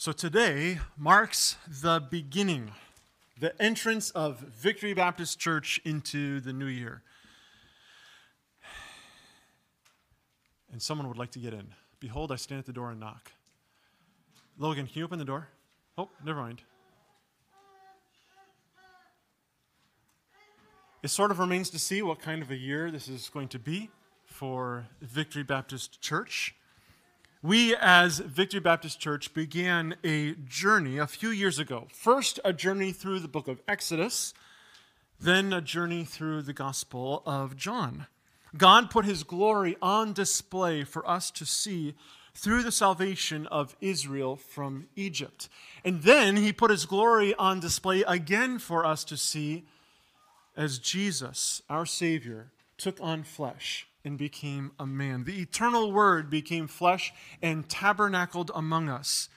So today marks the beginning, the entrance of Victory Baptist Church into the new year. And someone would like to get in. Behold, I stand at the door and knock. Logan, can you open the door? Oh, never mind. It sort of remains to see what kind of a year this is going to be for Victory Baptist Church. We, as Victory Baptist Church, began a journey a few years ago. First, a journey through the book of Exodus, then, a journey through the Gospel of John. God put his glory on display for us to see through the salvation of Israel from Egypt. And then he put his glory on display again for us to see as Jesus, our Savior, took on flesh and became a man. The eternal Word became flesh and tabernacled among us.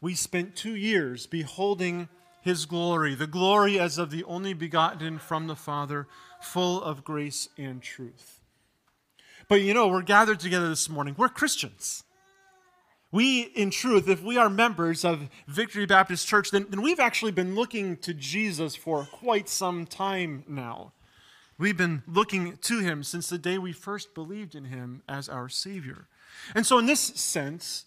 We spent two years beholding his glory, the glory as of the only begotten from the Father, full of grace and truth. But you know, we're gathered together this morning. We're Christians. We, in truth, if we are members of Victory Baptist Church, then, then we've actually been looking to Jesus for quite some time now. We've been looking to him since the day we first believed in him as our Savior. And so, in this sense,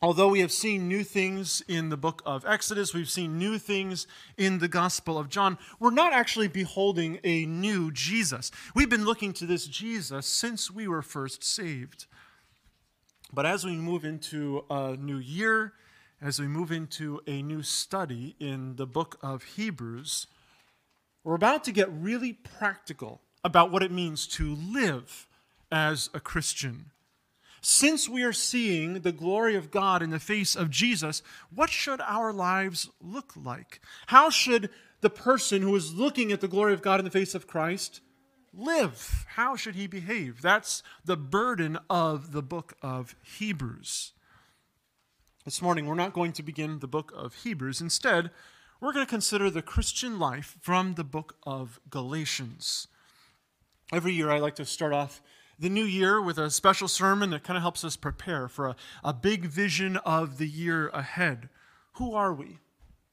although we have seen new things in the book of Exodus, we've seen new things in the Gospel of John, we're not actually beholding a new Jesus. We've been looking to this Jesus since we were first saved. But as we move into a new year, as we move into a new study in the book of Hebrews, we're about to get really practical about what it means to live as a Christian. Since we are seeing the glory of God in the face of Jesus, what should our lives look like? How should the person who is looking at the glory of God in the face of Christ live? How should he behave? That's the burden of the book of Hebrews. This morning, we're not going to begin the book of Hebrews. Instead, we're going to consider the Christian life from the book of Galatians. Every year, I like to start off the new year with a special sermon that kind of helps us prepare for a, a big vision of the year ahead. Who are we?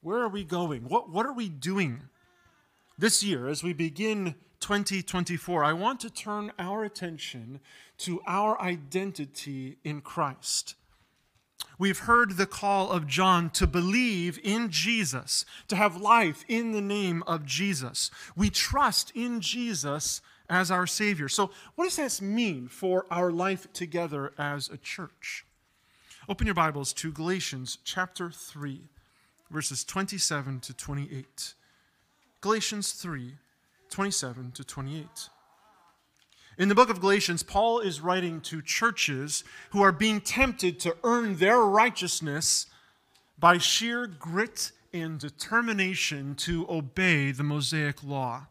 Where are we going? What, what are we doing? This year, as we begin 2024, I want to turn our attention to our identity in Christ. We've heard the call of John to believe in Jesus, to have life in the name of Jesus. We trust in Jesus as our Savior. So, what does this mean for our life together as a church? Open your Bibles to Galatians chapter 3, verses 27 to 28. Galatians 3, 27 to 28. In the book of Galatians, Paul is writing to churches who are being tempted to earn their righteousness by sheer grit and determination to obey the Mosaic law.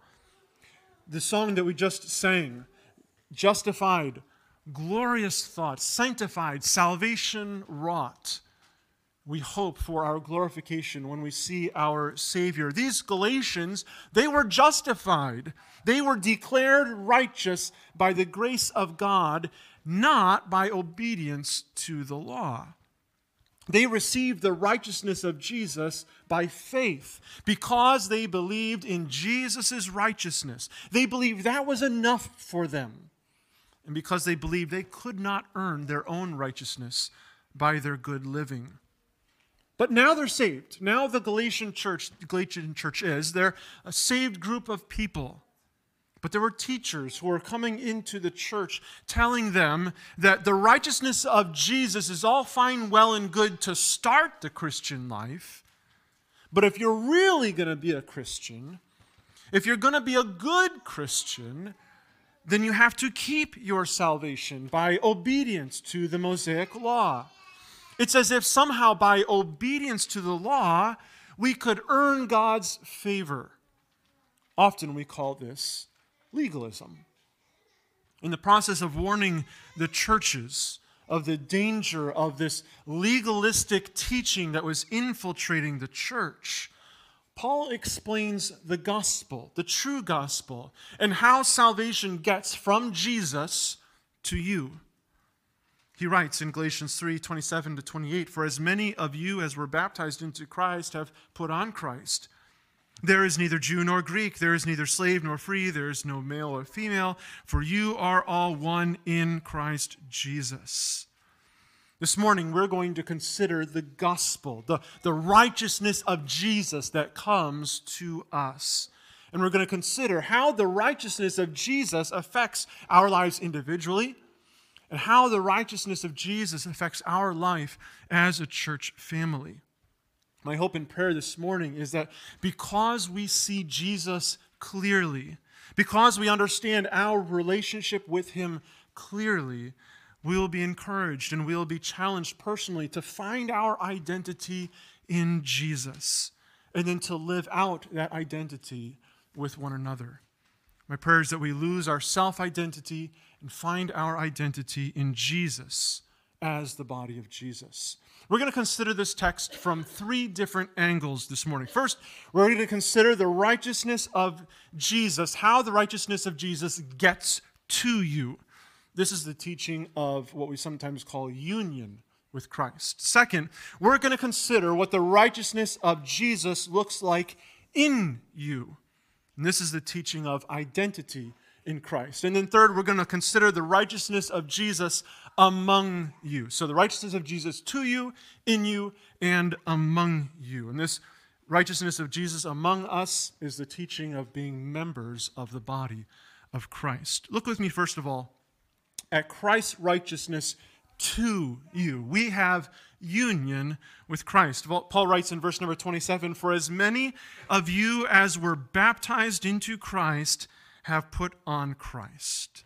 The song that we just sang, Justified, glorious thought, sanctified, salvation wrought. We hope for our glorification when we see our Savior. These Galatians, they were justified they were declared righteous by the grace of God, not by obedience to the law. They received the righteousness of Jesus by faith because they believed in Jesus' righteousness. They believed that was enough for them. And because they believed they could not earn their own righteousness by their good living. But now they're saved. Now the Galatian church, the Galatian church is, they're a saved group of people. But there were teachers who were coming into the church telling them that the righteousness of Jesus is all fine, well, and good to start the Christian life. But if you're really going to be a Christian, if you're going to be a good Christian, then you have to keep your salvation by obedience to the Mosaic law. It's as if somehow by obedience to the law, we could earn God's favor. Often we call this legalism. In the process of warning the churches of the danger of this legalistic teaching that was infiltrating the church, Paul explains the gospel, the true gospel, and how salvation gets from Jesus to you. He writes in Galatians 3 27 to 28 For as many of you as were baptized into Christ have put on Christ. There is neither Jew nor Greek, there is neither slave nor free, there is no male or female, for you are all one in Christ Jesus. This morning, we're going to consider the gospel, the, the righteousness of Jesus that comes to us. And we're going to consider how the righteousness of Jesus affects our lives individually and how the righteousness of Jesus affects our life as a church family. My hope and prayer this morning is that because we see Jesus clearly, because we understand our relationship with Him clearly, we will be encouraged and we will be challenged personally to find our identity in Jesus and then to live out that identity with one another. My prayer is that we lose our self identity and find our identity in Jesus as the body of Jesus. We're going to consider this text from three different angles this morning. First, we're going to consider the righteousness of Jesus, how the righteousness of Jesus gets to you. This is the teaching of what we sometimes call union with Christ. Second, we're going to consider what the righteousness of Jesus looks like in you. And this is the teaching of identity in Christ. And then, third, we're going to consider the righteousness of Jesus among you. So, the righteousness of Jesus to you, in you, and among you. And this righteousness of Jesus among us is the teaching of being members of the body of Christ. Look with me, first of all, at Christ's righteousness to you. We have union with Christ. Paul writes in verse number 27 For as many of you as were baptized into Christ, have put on Christ.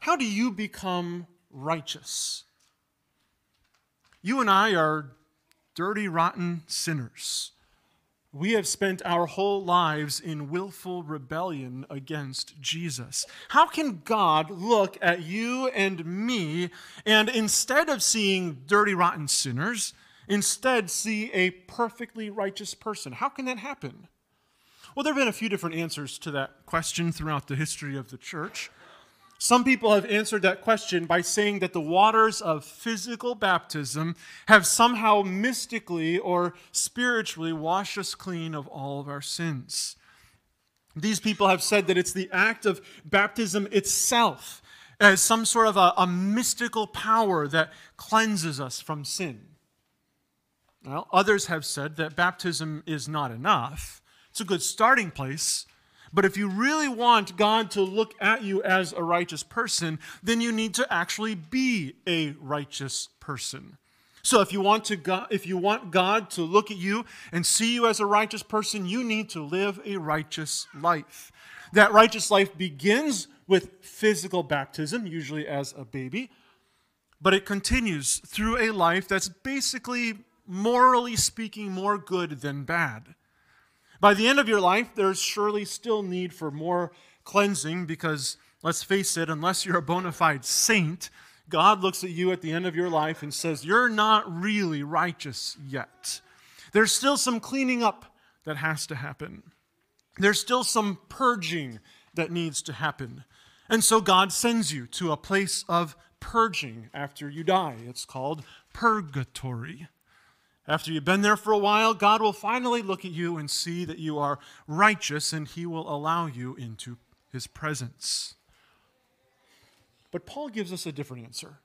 How do you become righteous? You and I are dirty, rotten sinners. We have spent our whole lives in willful rebellion against Jesus. How can God look at you and me and instead of seeing dirty, rotten sinners, instead see a perfectly righteous person? How can that happen? Well, there have been a few different answers to that question throughout the history of the church. Some people have answered that question by saying that the waters of physical baptism have somehow mystically or spiritually washed us clean of all of our sins. These people have said that it's the act of baptism itself as some sort of a, a mystical power that cleanses us from sin. Well, others have said that baptism is not enough it's a good starting place. But if you really want God to look at you as a righteous person, then you need to actually be a righteous person. So if you want to God, if you want God to look at you and see you as a righteous person, you need to live a righteous life. That righteous life begins with physical baptism, usually as a baby, but it continues through a life that's basically morally speaking more good than bad. By the end of your life, there's surely still need for more cleansing because, let's face it, unless you're a bona fide saint, God looks at you at the end of your life and says, You're not really righteous yet. There's still some cleaning up that has to happen, there's still some purging that needs to happen. And so God sends you to a place of purging after you die. It's called purgatory. After you've been there for a while, God will finally look at you and see that you are righteous, and He will allow you into His presence. But Paul gives us a different answer.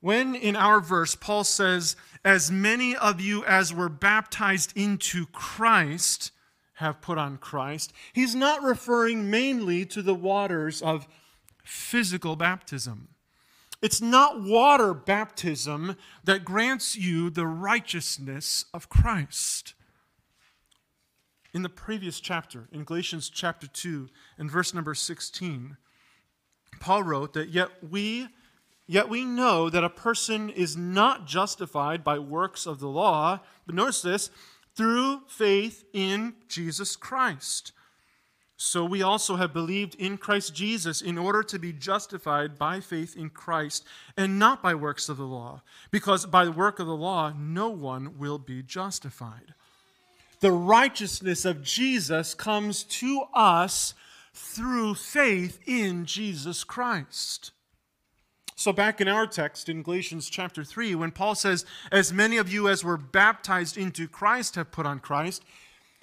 When in our verse, Paul says, As many of you as were baptized into Christ have put on Christ, he's not referring mainly to the waters of physical baptism. It's not water baptism that grants you the righteousness of Christ. In the previous chapter, in Galatians chapter 2 and verse number 16, Paul wrote that yet we yet we know that a person is not justified by works of the law, but notice this, through faith in Jesus Christ. So we also have believed in Christ Jesus in order to be justified by faith in Christ and not by works of the law, because by the work of the law no one will be justified. The righteousness of Jesus comes to us through faith in Jesus Christ. So, back in our text in Galatians chapter 3, when Paul says, As many of you as were baptized into Christ have put on Christ,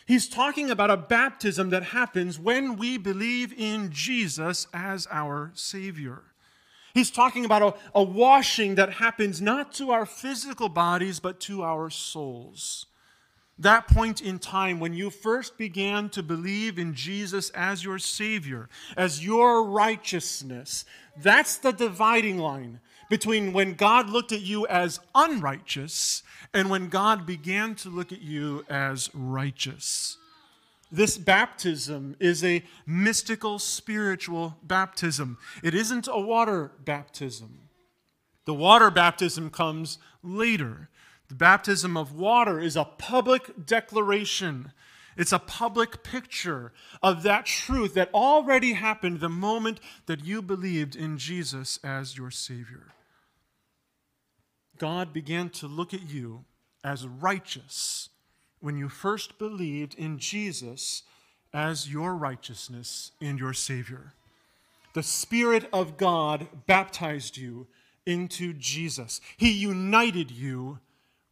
he's talking about a baptism that happens when we believe in Jesus as our Savior. He's talking about a, a washing that happens not to our physical bodies, but to our souls that point in time when you first began to believe in Jesus as your Savior, as your righteousness, that's the dividing line between when God looked at you as unrighteous and when God began to look at you as righteous. This baptism is a mystical, spiritual baptism. It isn't a water baptism. The water baptism comes later. The baptism of water is a public declaration. It's a public picture of that truth that already happened the moment that you believed in Jesus as your Savior. God began to look at you as righteous when you first believed in Jesus as your righteousness and your Savior. The Spirit of God baptized you into Jesus, He united you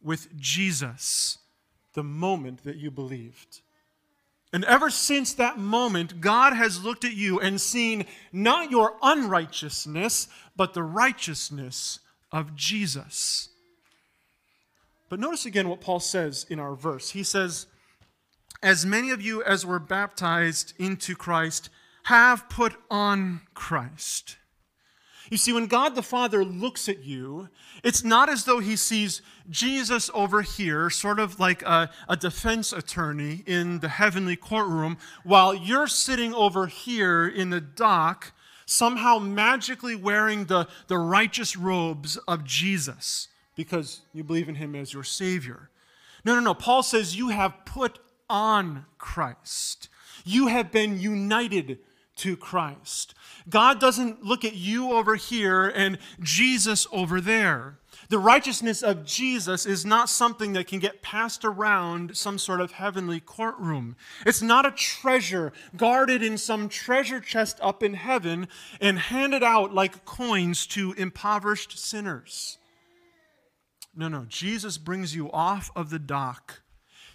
with Jesus the moment that you believed. And ever since that moment, God has looked at you and seen not your unrighteousness, but the righteousness of Jesus. But notice again what Paul says in our verse. He says, As many of you as were baptized into Christ have put on Christ. You see, when God the Father looks at you, it's not as though he sees Jesus over here, sort of like a, a, defense attorney in the heavenly courtroom, while you're sitting over here in the dock, somehow magically wearing the, the righteous robes of Jesus because you believe in him as your Savior. No, no, no. Paul says you have put on Christ, you have been united to Christ. God doesn't look at you over here and Jesus over there. The righteousness of Jesus is not something that can get passed around some sort of heavenly courtroom. It's not a treasure guarded in some treasure chest up in heaven and handed out like coins to impoverished sinners. No, no. Jesus brings you off of the dock.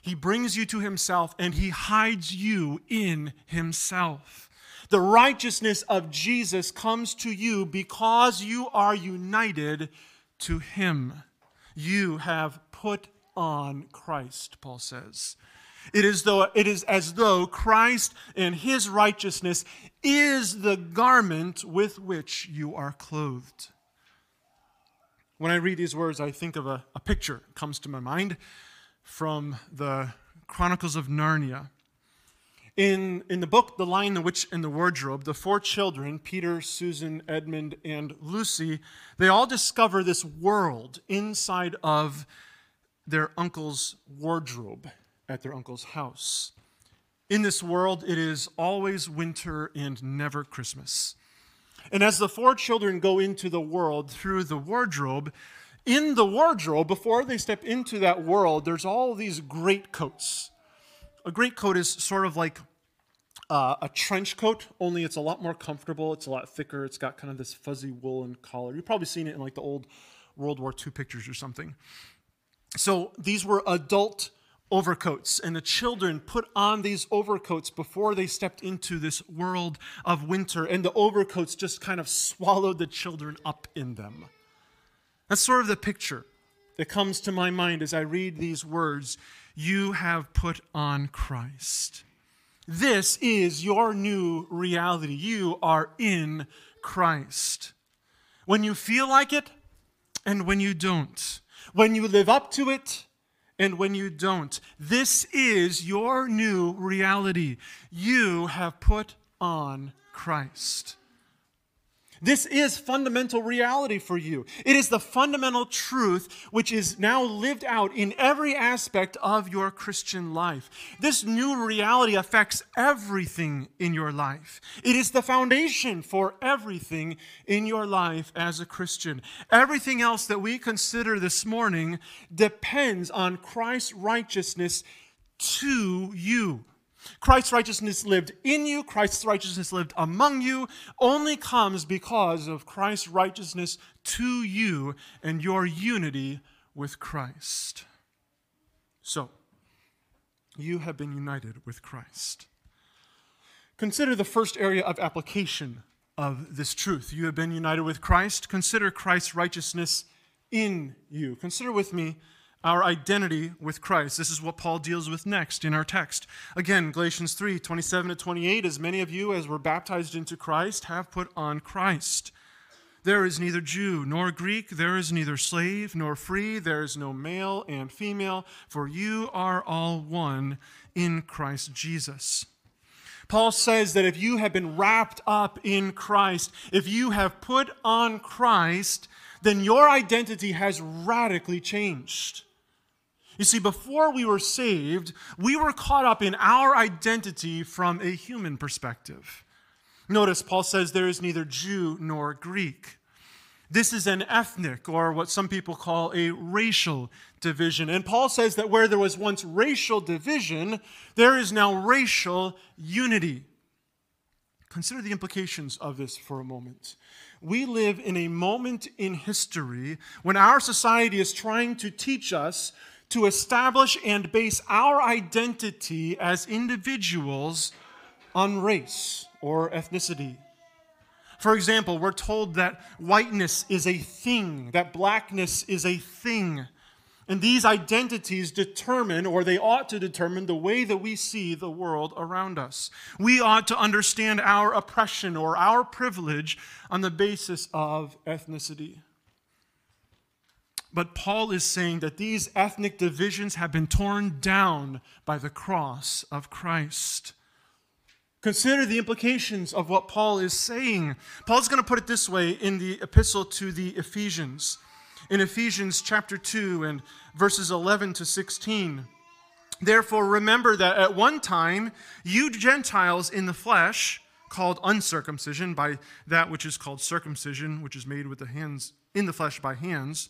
He brings you to himself and he hides you in himself. The righteousness of Jesus comes to you because you are united to him. You have put on Christ, Paul says. It is, though, it is as though Christ and his righteousness is the garment with which you are clothed. When I read these words, I think of a, a picture comes to my mind from the Chronicles of Narnia. In, in the book, The Lion, the Witch, and the Wardrobe, the four children, Peter, Susan, Edmund, and Lucy, they all discover this world inside of their uncle's wardrobe at their uncle's house. In this world, it is always winter and never Christmas. And as the four children go into the world through the wardrobe, in the wardrobe, before they step into that world, there's all these great coats a great coat is sort of like uh, a trench coat, only it's a lot more comfortable. It's a lot thicker. It's got kind of this fuzzy woolen collar. You've probably seen it in like the old World War II pictures or something. So these were adult overcoats, and the children put on these overcoats before they stepped into this world of winter, and the overcoats just kind of swallowed the children up in them. That's sort of the picture that comes to my mind as I read these words you have put on Christ. This is your new reality. You are in Christ. When you feel like it and when you don't, when you live up to it and when you don't, this is your new reality. You have put on Christ. This is fundamental reality for you. It is the fundamental truth which is now lived out in every aspect of your Christian life. This new reality affects everything in your life. It is the foundation for everything in your life as a Christian. Everything else that we consider this morning depends on Christ's righteousness to you. Christ's righteousness lived in you, Christ's righteousness lived among you, only comes because of Christ's righteousness to you and your unity with Christ. So, you have been united with Christ. Consider the first area of application of this truth. You have been united with Christ. Consider Christ's righteousness in you. Consider with me our identity with Christ. This is what Paul deals with next in our text. Again, Galatians 3 27 to 28. As many of you as were baptized into Christ have put on Christ. There is neither Jew nor Greek, there is neither slave nor free, there is no male and female, for you are all one in Christ Jesus. Paul says that if you have been wrapped up in Christ, if you have put on Christ, then your identity has radically changed. You see, before we were saved, we were caught up in our identity from a human perspective. Notice Paul says there is neither Jew nor Greek. This is an ethnic, or what some people call a racial division. And Paul says that where there was once racial division, there is now racial unity. Consider the implications of this for a moment. We live in a moment in history when our society is trying to teach us to establish and base our identity as individuals on race or ethnicity. For example, we're told that whiteness is a thing, that blackness is a thing. And these identities determine, or they ought to determine, the way that we see the world around us. We ought to understand our oppression or our privilege on the basis of ethnicity. But Paul is saying that these ethnic divisions have been torn down by the cross of Christ. Consider the implications of what Paul is saying. Paul's going to put it this way in the epistle to the Ephesians. In Ephesians chapter 2 and verses 11 to 16. Therefore, remember that at one time, you Gentiles in the flesh, called uncircumcision by that which is called circumcision, which is made with the hands, in the flesh by hands,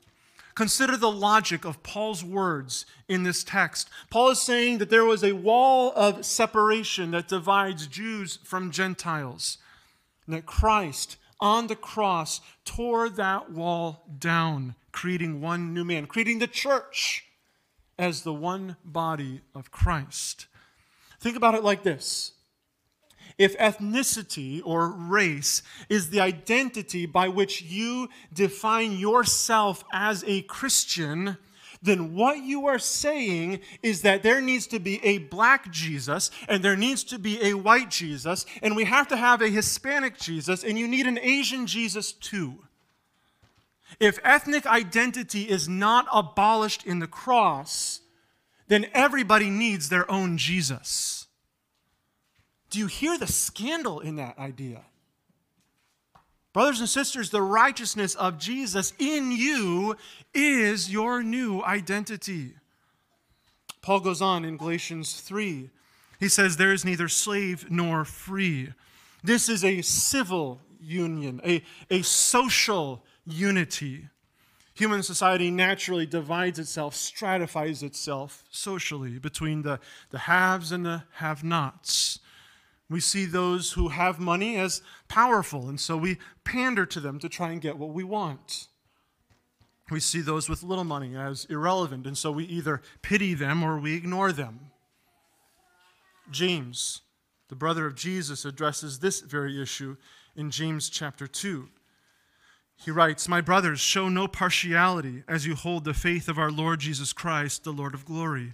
Consider the logic of Paul's words in this text. Paul is saying that there was a wall of separation that divides Jews from Gentiles, and that Christ on the cross tore that wall down, creating one new man, creating the church as the one body of Christ. Think about it like this if ethnicity or race is the identity by which you define yourself as a Christian, then what you are saying is that there needs to be a black Jesus and there needs to be a white Jesus, and we have to have a Hispanic Jesus, and you need an Asian Jesus too. If ethnic identity is not abolished in the cross, then everybody needs their own Jesus. Do you hear the scandal in that idea? Brothers and sisters, the righteousness of Jesus in you is your new identity. Paul goes on in Galatians 3. He says, There is neither slave nor free. This is a civil union, a, a social unity. Human society naturally divides itself, stratifies itself socially between the, the haves and the have nots. We see those who have money as powerful, and so we pander to them to try and get what we want. We see those with little money as irrelevant, and so we either pity them or we ignore them. James, the brother of Jesus, addresses this very issue in James chapter 2. He writes, My brothers, show no partiality as you hold the faith of our Lord Jesus Christ, the Lord of glory.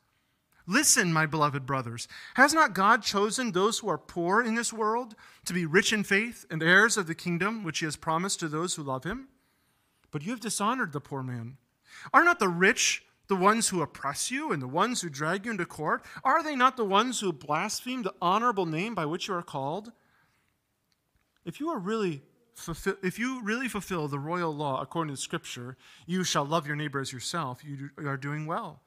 Listen, my beloved brothers, has not God chosen those who are poor in this world to be rich in faith and heirs of the kingdom which he has promised to those who love him? But you have dishonored the poor man. Are not the rich the ones who oppress you and the ones who drag you into court? Are they not the ones who blaspheme the honorable name by which you are called? If you are really fulfill, if you really fulfill the royal law according to Scripture, you shall love your neighbor as yourself, you are doing well.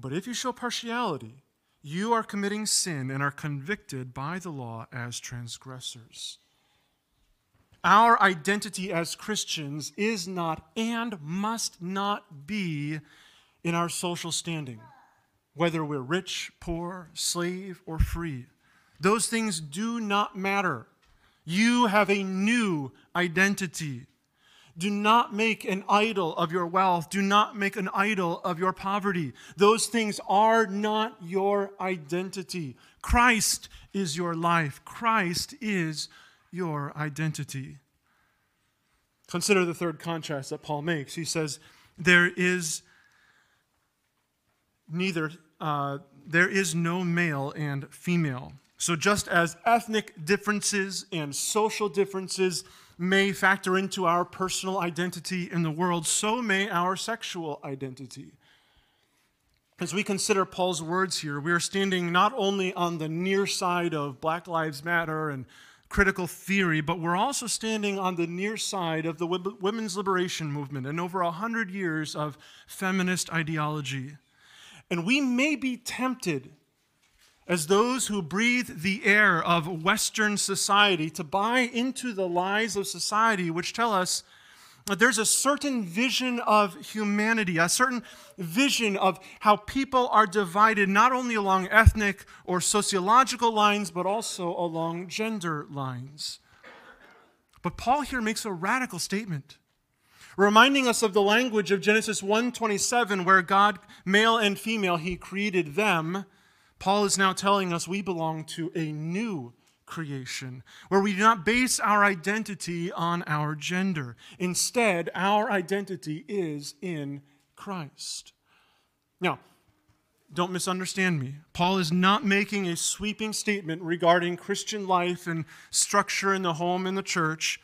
But if you show partiality, you are committing sin and are convicted by the law as transgressors. Our identity as Christians is not and must not be in our social standing, whether we're rich, poor, slave, or free. Those things do not matter. You have a new identity. Do not make an idol of your wealth. Do not make an idol of your poverty. Those things are not your identity. Christ is your life. Christ is your identity. Consider the third contrast that Paul makes. He says, There is neither, uh, there is no male and female. So, just as ethnic differences and social differences may factor into our personal identity in the world, so may our sexual identity. As we consider Paul's words here, we are standing not only on the near side of Black Lives Matter and critical theory, but we're also standing on the near side of the women's liberation movement and over a hundred years of feminist ideology. And we may be tempted as those who breathe the air of Western society to buy into the lies of society, which tell us that there's a certain vision of humanity, a certain vision of how people are divided not only along ethnic or sociological lines, but also along gender lines. But Paul here makes a radical statement reminding us of the language of Genesis 1:27 where God male and female he created them Paul is now telling us we belong to a new creation where we do not base our identity on our gender. Instead, our identity is in Christ. Now, don't misunderstand me. Paul is not making a sweeping statement regarding Christian life and structure in the home and the church,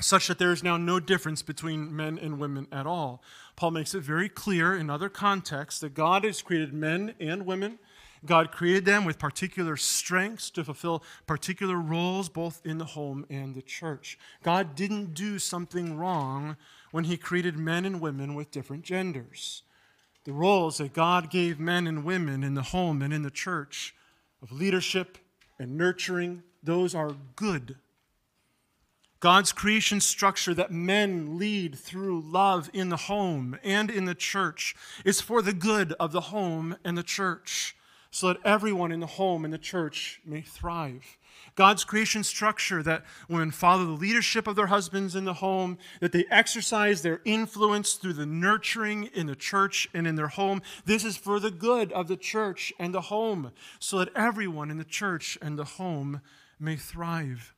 such that there is now no difference between men and women at all. Paul makes it very clear in other contexts that God has created men and women God created them with particular strengths to fulfill particular roles both in the home and the church. God didn't do something wrong when He created men and women with different genders. The roles that God gave men and women in the home and in the church of leadership and nurturing, those are good. God's creation structure that men lead through love in the home and in the church is for the good of the home and the church so that everyone in the home and the church may thrive. God's creation structure that women follow the leadership of their husbands in the home, that they exercise their influence through the nurturing in the church and in their home. This is for the good of the church and the home, so that everyone in the church and the home may thrive.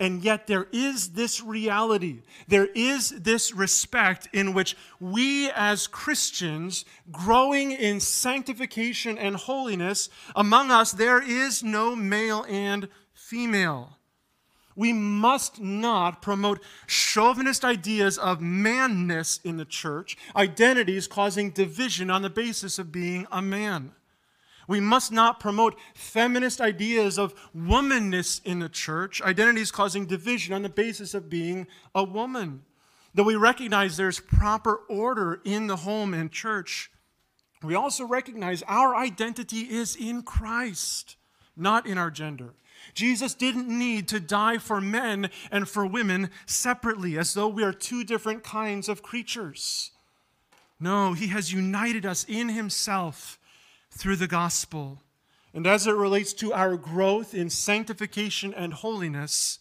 And yet, there is this reality, there is this respect in which we as Christians, growing in sanctification and holiness, among us, there is no male and female. We must not promote chauvinist ideas of manness in the church, identities causing division on the basis of being a man. We must not promote feminist ideas of womanness in the church, identities causing division on the basis of being a woman. Though we recognize there's proper order in the home and church, we also recognize our identity is in Christ, not in our gender. Jesus didn't need to die for men and for women separately, as though we are two different kinds of creatures. No, he has united us in himself through the gospel. And as it relates to our growth in sanctification and holiness,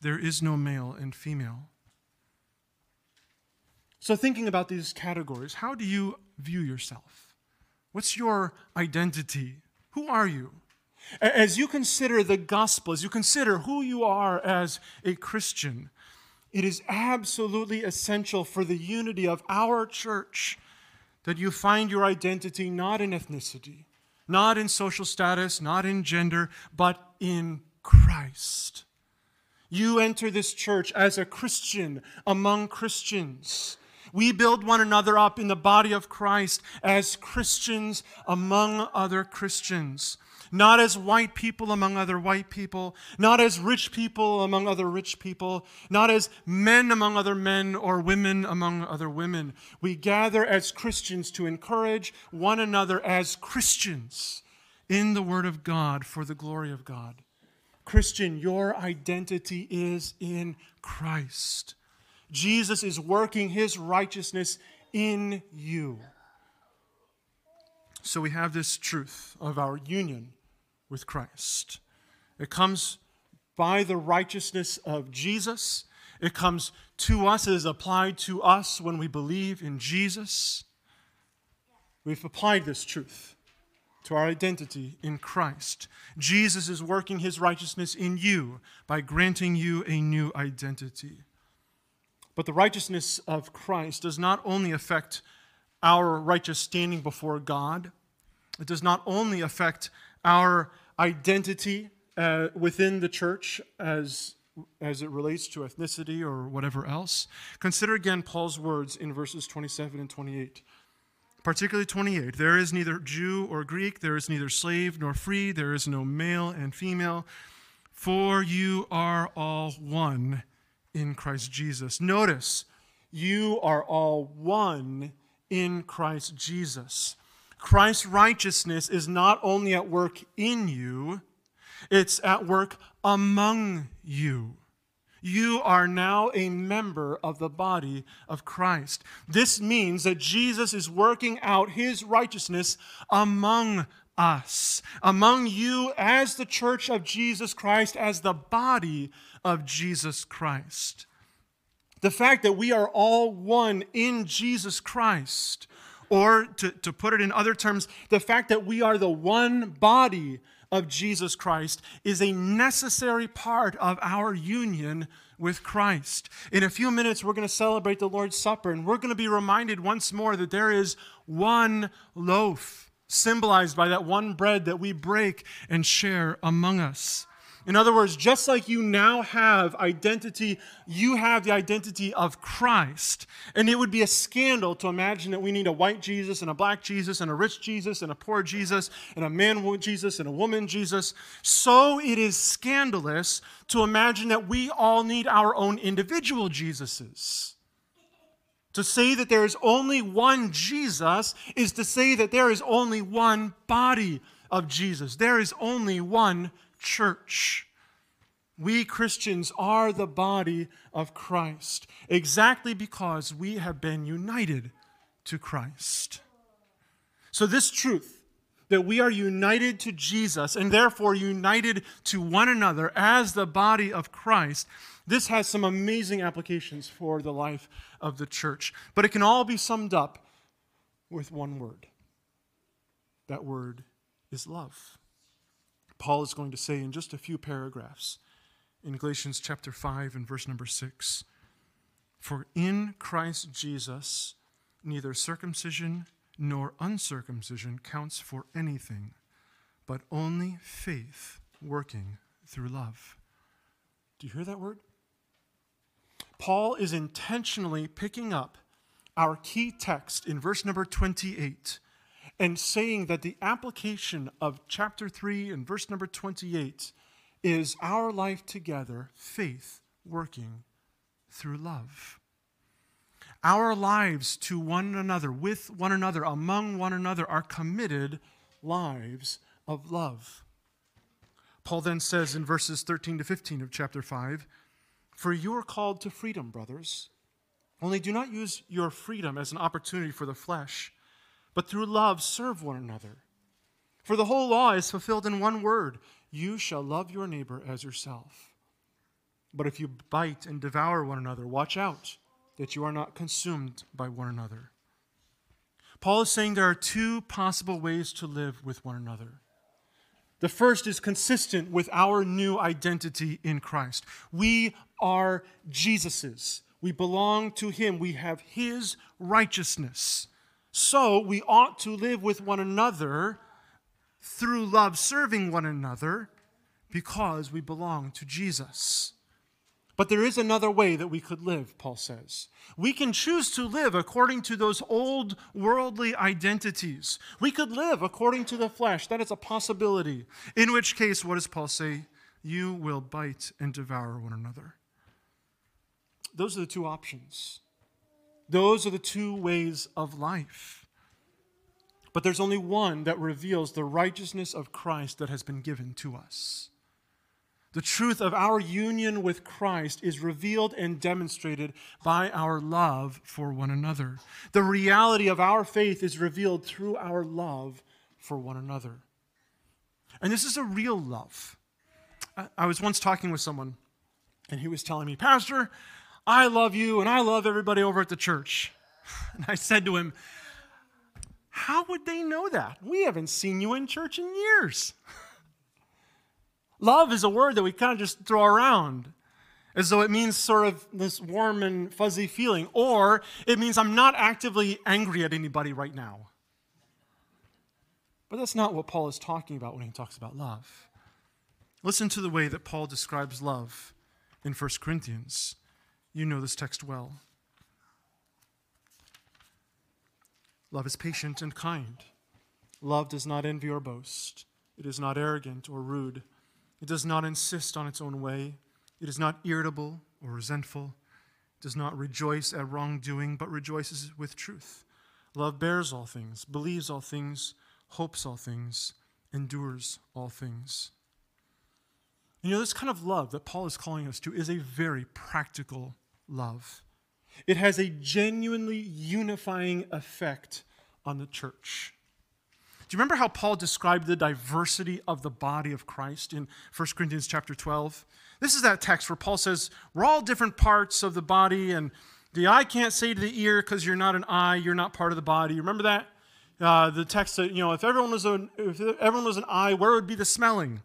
there is no male and female. So, thinking about these categories, how do you view yourself? What's your identity? Who are you? As you consider the gospel, as you consider who you are as a Christian, it is absolutely essential for the unity of our church that you find your identity not in ethnicity, not in social status, not in gender, but in Christ. You enter this church as a Christian among Christians. We build one another up in the body of Christ as Christians among other Christians not as white people among other white people, not as rich people among other rich people, not as men among other men or women among other women. We gather as Christians to encourage one another as Christians in the Word of God for the glory of God. Christian, your identity is in Christ. Jesus is working his righteousness in you. So we have this truth of our union with Christ. It comes by the righteousness of Jesus. It comes to us, it is applied to us when we believe in Jesus. We've applied this truth to our identity in Christ. Jesus is working his righteousness in you by granting you a new identity. But the righteousness of Christ does not only affect our righteous standing before God, it does not only affect our identity uh, within the church as, as it relates to ethnicity or whatever else. Consider again Paul's words in verses 27 and 28. Particularly 28. There is neither Jew or Greek, there is neither slave nor free, there is no male and female, for you are all one in Christ Jesus. Notice, you are all one in Christ Jesus. Christ's righteousness is not only at work in you, it's at work among you. You are now a member of the body of Christ. This means that Jesus is working out his righteousness among us, among you as the church of Jesus Christ, as the body of Jesus Christ. The fact that we are all one in Jesus Christ or to, to put it in other terms, the fact that we are the one body of Jesus Christ is a necessary part of our union with Christ. In a few minutes, we're going to celebrate the Lord's Supper, and we're going to be reminded once more that there is one loaf, symbolized by that one bread that we break and share among us. In other words, just like you now have identity, you have the identity of Christ. And it would be a scandal to imagine that we need a white Jesus and a black Jesus and a rich Jesus and a poor Jesus and a man Jesus and a woman Jesus. So it is scandalous to imagine that we all need our own individual Jesuses. To say that there is only one Jesus is to say that there is only one body of Jesus. There is only one church. We Christians are the body of Christ exactly because we have been united to Christ. So, this truth that we are united to Jesus and therefore united to one another as the body of Christ, this has some amazing applications for the life of the church. But it can all be summed up with one word. That word is love. Paul is going to say in just a few paragraphs in Galatians chapter 5 and verse number 6 For in Christ Jesus, neither circumcision nor uncircumcision counts for anything, but only faith working through love. Do you hear that word? Paul is intentionally picking up our key text in verse number 28 and saying that the application of chapter 3 and verse number 28 is our life together, faith working through love. Our lives to one another, with one another, among one another, are committed lives of love. Paul then says in verses 13 to 15 of chapter 5 For you are called to freedom, brothers. Only do not use your freedom as an opportunity for the flesh but through love serve one another. For the whole law is fulfilled in one word you shall love your neighbor as yourself. But if you bite and devour one another, watch out that you are not consumed by one another. Paul is saying there are two possible ways to live with one another. The first is consistent with our new identity in Christ. We are Jesus's. We belong to Him. We have His righteousness. So we ought to live with one another through love, serving one another because we belong to Jesus. But there is another way that we could live, Paul says. We can choose to live according to those old worldly identities. We could live according to the flesh. That is a possibility. In which case, what does Paul say? You will bite and devour one another. Those are the two options. Those are the two ways of life. But there's only one that reveals the righteousness of Christ that has been given to us. The truth of our union with Christ is revealed and demonstrated by our love for one another. The reality of our faith is revealed through our love for one another. And this is a real love. I was once talking with someone, and he was telling me, Pastor, I love you and I love everybody over at the church. And I said to him, How would they know that? We haven't seen you in church in years. Love is a word that we kind of just throw around as though it means sort of this warm and fuzzy feeling, or it means I'm not actively angry at anybody right now. But that's not what Paul is talking about when he talks about love. Listen to the way that Paul describes love in 1 Corinthians. You know this text well. Love is patient and kind. Love does not envy or boast. It is not arrogant or rude. It does not insist on its own way. It is not irritable or resentful. It does not rejoice at wrongdoing, but rejoices with truth. Love bears all things, believes all things, hopes all things, endures all things. you know, this kind of love that Paul is calling us to is a very practical love. It has a genuinely unifying effect on the church. Do you remember how Paul described the diversity of the body of Christ in 1 Corinthians chapter 12? This is that text where Paul says, We're all different parts of the body, and the eye can't say to the ear, because you're not an eye, you're not part of the body. Remember that? Uh, the text that, you know, if everyone, was a, if everyone was an eye, where would be the smelling?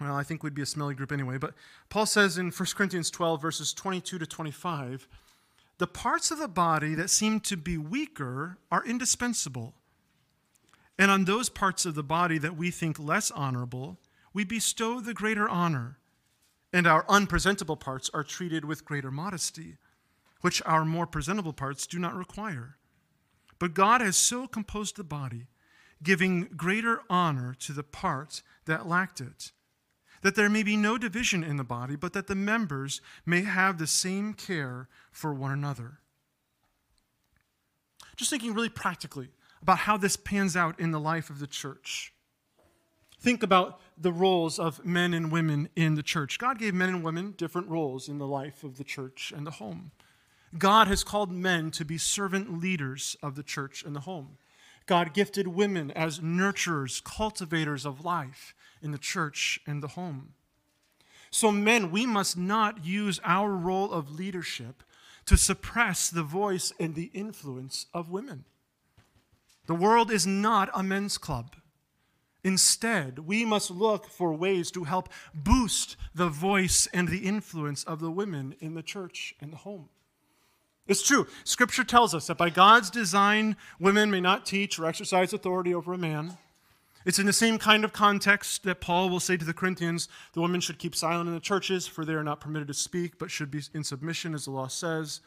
Well, I think we'd be a smelly group anyway. But Paul says in 1 Corinthians 12, verses 22 to 25, the parts of the body that seem to be weaker are indispensable. And on those parts of the body that we think less honorable, we bestow the greater honor, and our unpresentable parts are treated with greater modesty, which our more presentable parts do not require. But God has so composed the body, giving greater honor to the part that lacked it, that there may be no division in the body, but that the members may have the same care for one another. Just thinking really practically, about how this pans out in the life of the church. Think about the roles of men and women in the church. God gave men and women different roles in the life of the church and the home. God has called men to be servant leaders of the church and the home. God gifted women as nurturers, cultivators of life in the church and the home. So, men, we must not use our role of leadership to suppress the voice and the influence of women. The world is not a men's club. Instead, we must look for ways to help boost the voice and the influence of the women in the church and the home. It's true. Scripture tells us that by God's design, women may not teach or exercise authority over a man. It's in the same kind of context that Paul will say to the Corinthians the women should keep silent in the churches, for they are not permitted to speak, but should be in submission, as the law says.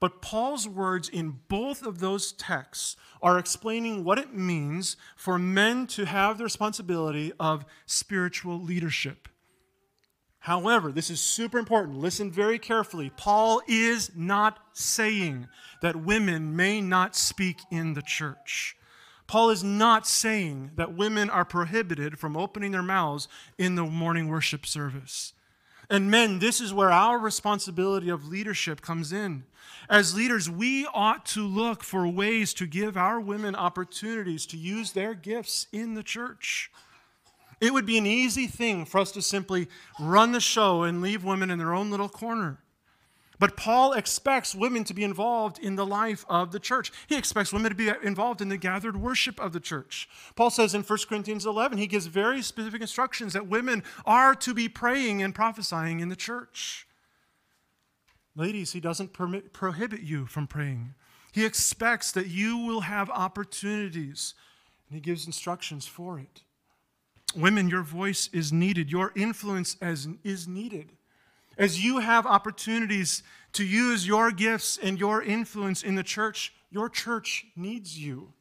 But Paul's words in both of those texts are explaining what it means for men to have the responsibility of spiritual leadership. However, this is super important. Listen very carefully. Paul is not saying that women may not speak in the church. Paul is not saying that women are prohibited from opening their mouths in the morning worship service. And men, this is where our responsibility of leadership comes in. As leaders, we ought to look for ways to give our women opportunities to use their gifts in the church. It would be an easy thing for us to simply run the show and leave women in their own little corner. But Paul expects women to be involved in the life of the church. He expects women to be involved in the gathered worship of the church. Paul says in 1 Corinthians 11, he gives very specific instructions that women are to be praying and prophesying in the church. Ladies, he doesn't permit, prohibit you from praying. He expects that you will have opportunities, and he gives instructions for it. Women, your voice is needed, your influence as, is needed. As you have opportunities to use your gifts and your influence in the church, your church needs you.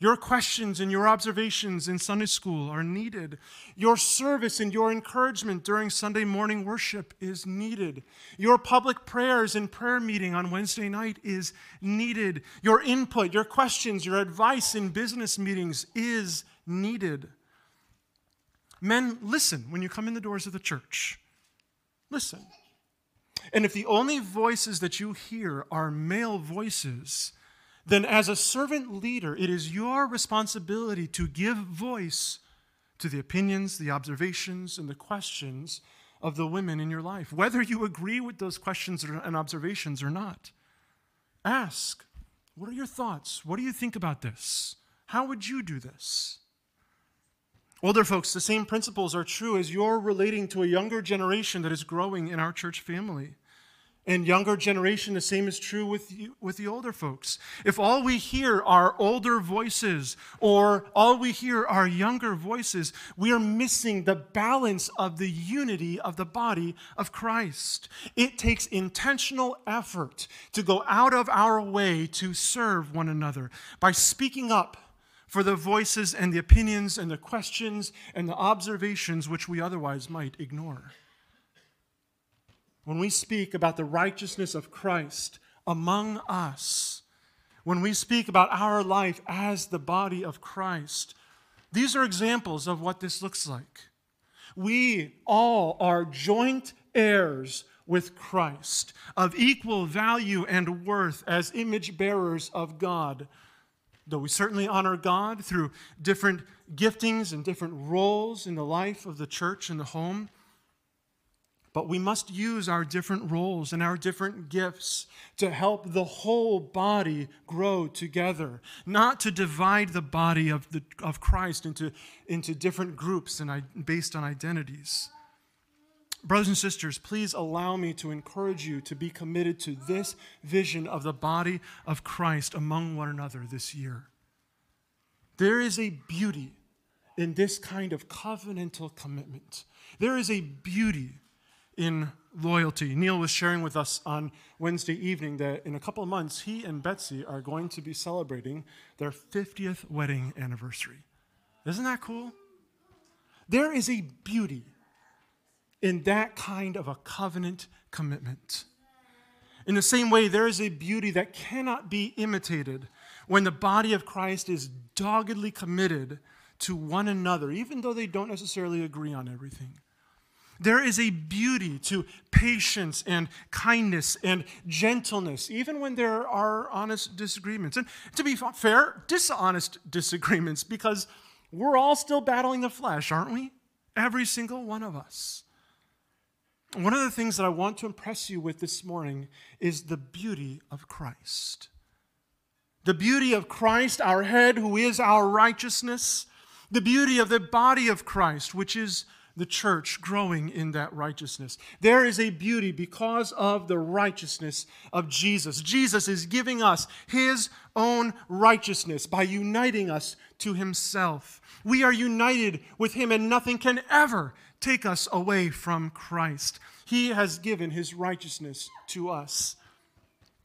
Your questions and your observations in Sunday school are needed. Your service and your encouragement during Sunday morning worship is needed. Your public prayers and prayer meeting on Wednesday night is needed. Your input, your questions, your advice in business meetings is needed. Men, listen when you come in the doors of the church. Listen. And if the only voices that you hear are male voices, then as a servant leader, it is your responsibility to give voice to the opinions, the observations, and the questions of the women in your life, whether you agree with those questions and observations or not. Ask, what are your thoughts? What do you think about this? How would you do this? Older folks, the same principles are true as you're relating to a younger generation that is growing in our church family. And younger generation, the same is true with, you, with the older folks. If all we hear are older voices or all we hear are younger voices, we are missing the balance of the unity of the body of Christ. It takes intentional effort to go out of our way to serve one another by speaking up for the voices and the opinions and the questions and the observations which we otherwise might ignore. When we speak about the righteousness of Christ among us, when we speak about our life as the body of Christ, these are examples of what this looks like. We all are joint heirs with Christ, of equal value and worth as image bearers of God Though we certainly honor God through different giftings and different roles in the life of the church and the home, but we must use our different roles and our different gifts to help the whole body grow together, not to divide the body of, the, of Christ into, into different groups and based on identities. Brothers and sisters, please allow me to encourage you to be committed to this vision of the body of Christ among one another this year. There is a beauty in this kind of covenantal commitment. There is a beauty in loyalty. Neil was sharing with us on Wednesday evening that in a couple of months, he and Betsy are going to be celebrating their 50th wedding anniversary. Isn't that cool? There is a beauty in that kind of a covenant commitment. In the same way, there is a beauty that cannot be imitated when the body of Christ is doggedly committed to one another, even though they don't necessarily agree on everything. There is a beauty to patience and kindness and gentleness, even when there are honest disagreements. And to be fair, dishonest disagreements, because we're all still battling the flesh, aren't we? Every single one of us. One of the things that I want to impress you with this morning is the beauty of Christ. The beauty of Christ, our head, who is our righteousness. The beauty of the body of Christ, which is the church growing in that righteousness. There is a beauty because of the righteousness of Jesus. Jesus is giving us his own righteousness by uniting us to himself. We are united with him, and nothing can ever take us away from Christ. He has given his righteousness to us.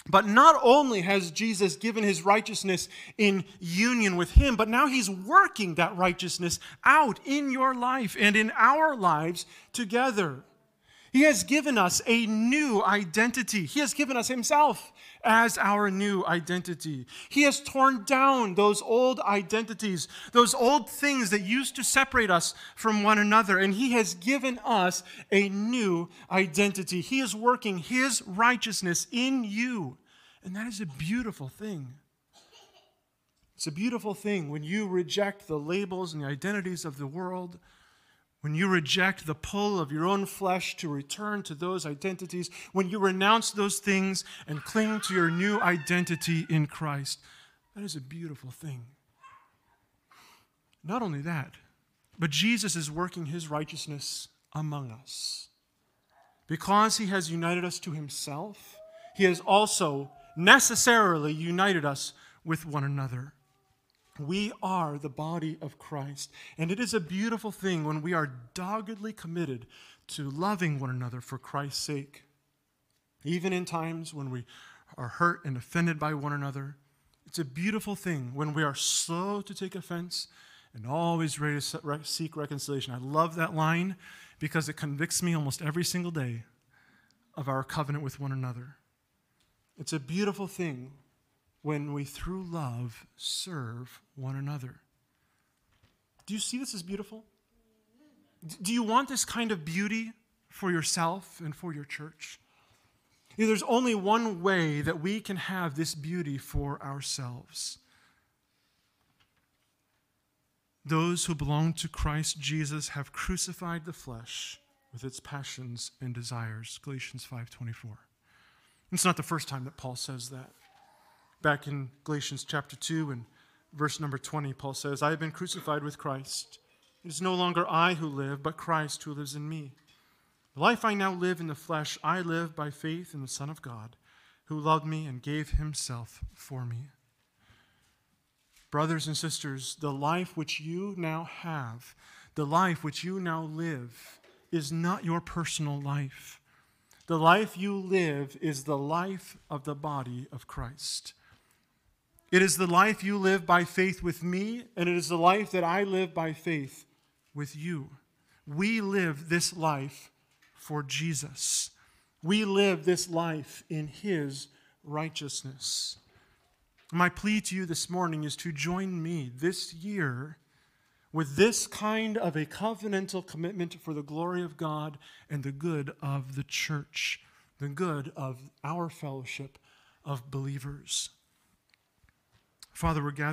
But not only has Jesus given his righteousness in union with him, but now he's working that righteousness out in your life and in our lives together. He has given us a new identity. He has given us Himself as our new identity. He has torn down those old identities, those old things that used to separate us from one another, and He has given us a new identity. He is working His righteousness in you, and that is a beautiful thing. It's a beautiful thing when you reject the labels and the identities of the world when you reject the pull of your own flesh to return to those identities, when you renounce those things and cling to your new identity in Christ, that is a beautiful thing. Not only that, but Jesus is working his righteousness among us. Because he has united us to himself, he has also necessarily united us with one another. We are the body of Christ. And it is a beautiful thing when we are doggedly committed to loving one another for Christ's sake. Even in times when we are hurt and offended by one another, it's a beautiful thing when we are slow to take offense and always ready to seek reconciliation. I love that line because it convicts me almost every single day of our covenant with one another. It's a beautiful thing when we, through love, serve one another. Do you see this as beautiful? Do you want this kind of beauty for yourself and for your church? You know, there's only one way that we can have this beauty for ourselves. Those who belong to Christ Jesus have crucified the flesh with its passions and desires. Galatians 5:24. It's not the first time that Paul says that. Back in Galatians chapter 2 and verse number 20, Paul says, I have been crucified with Christ. It is no longer I who live, but Christ who lives in me. The life I now live in the flesh, I live by faith in the Son of God, who loved me and gave himself for me. Brothers and sisters, the life which you now have, the life which you now live, is not your personal life. The life you live is the life of the body of Christ. It is the life you live by faith with me, and it is the life that I live by faith with you. We live this life for Jesus. We live this life in His righteousness. My plea to you this morning is to join me this year with this kind of a covenantal commitment for the glory of God and the good of the church, the good of our fellowship of believers. Father, we're gathered.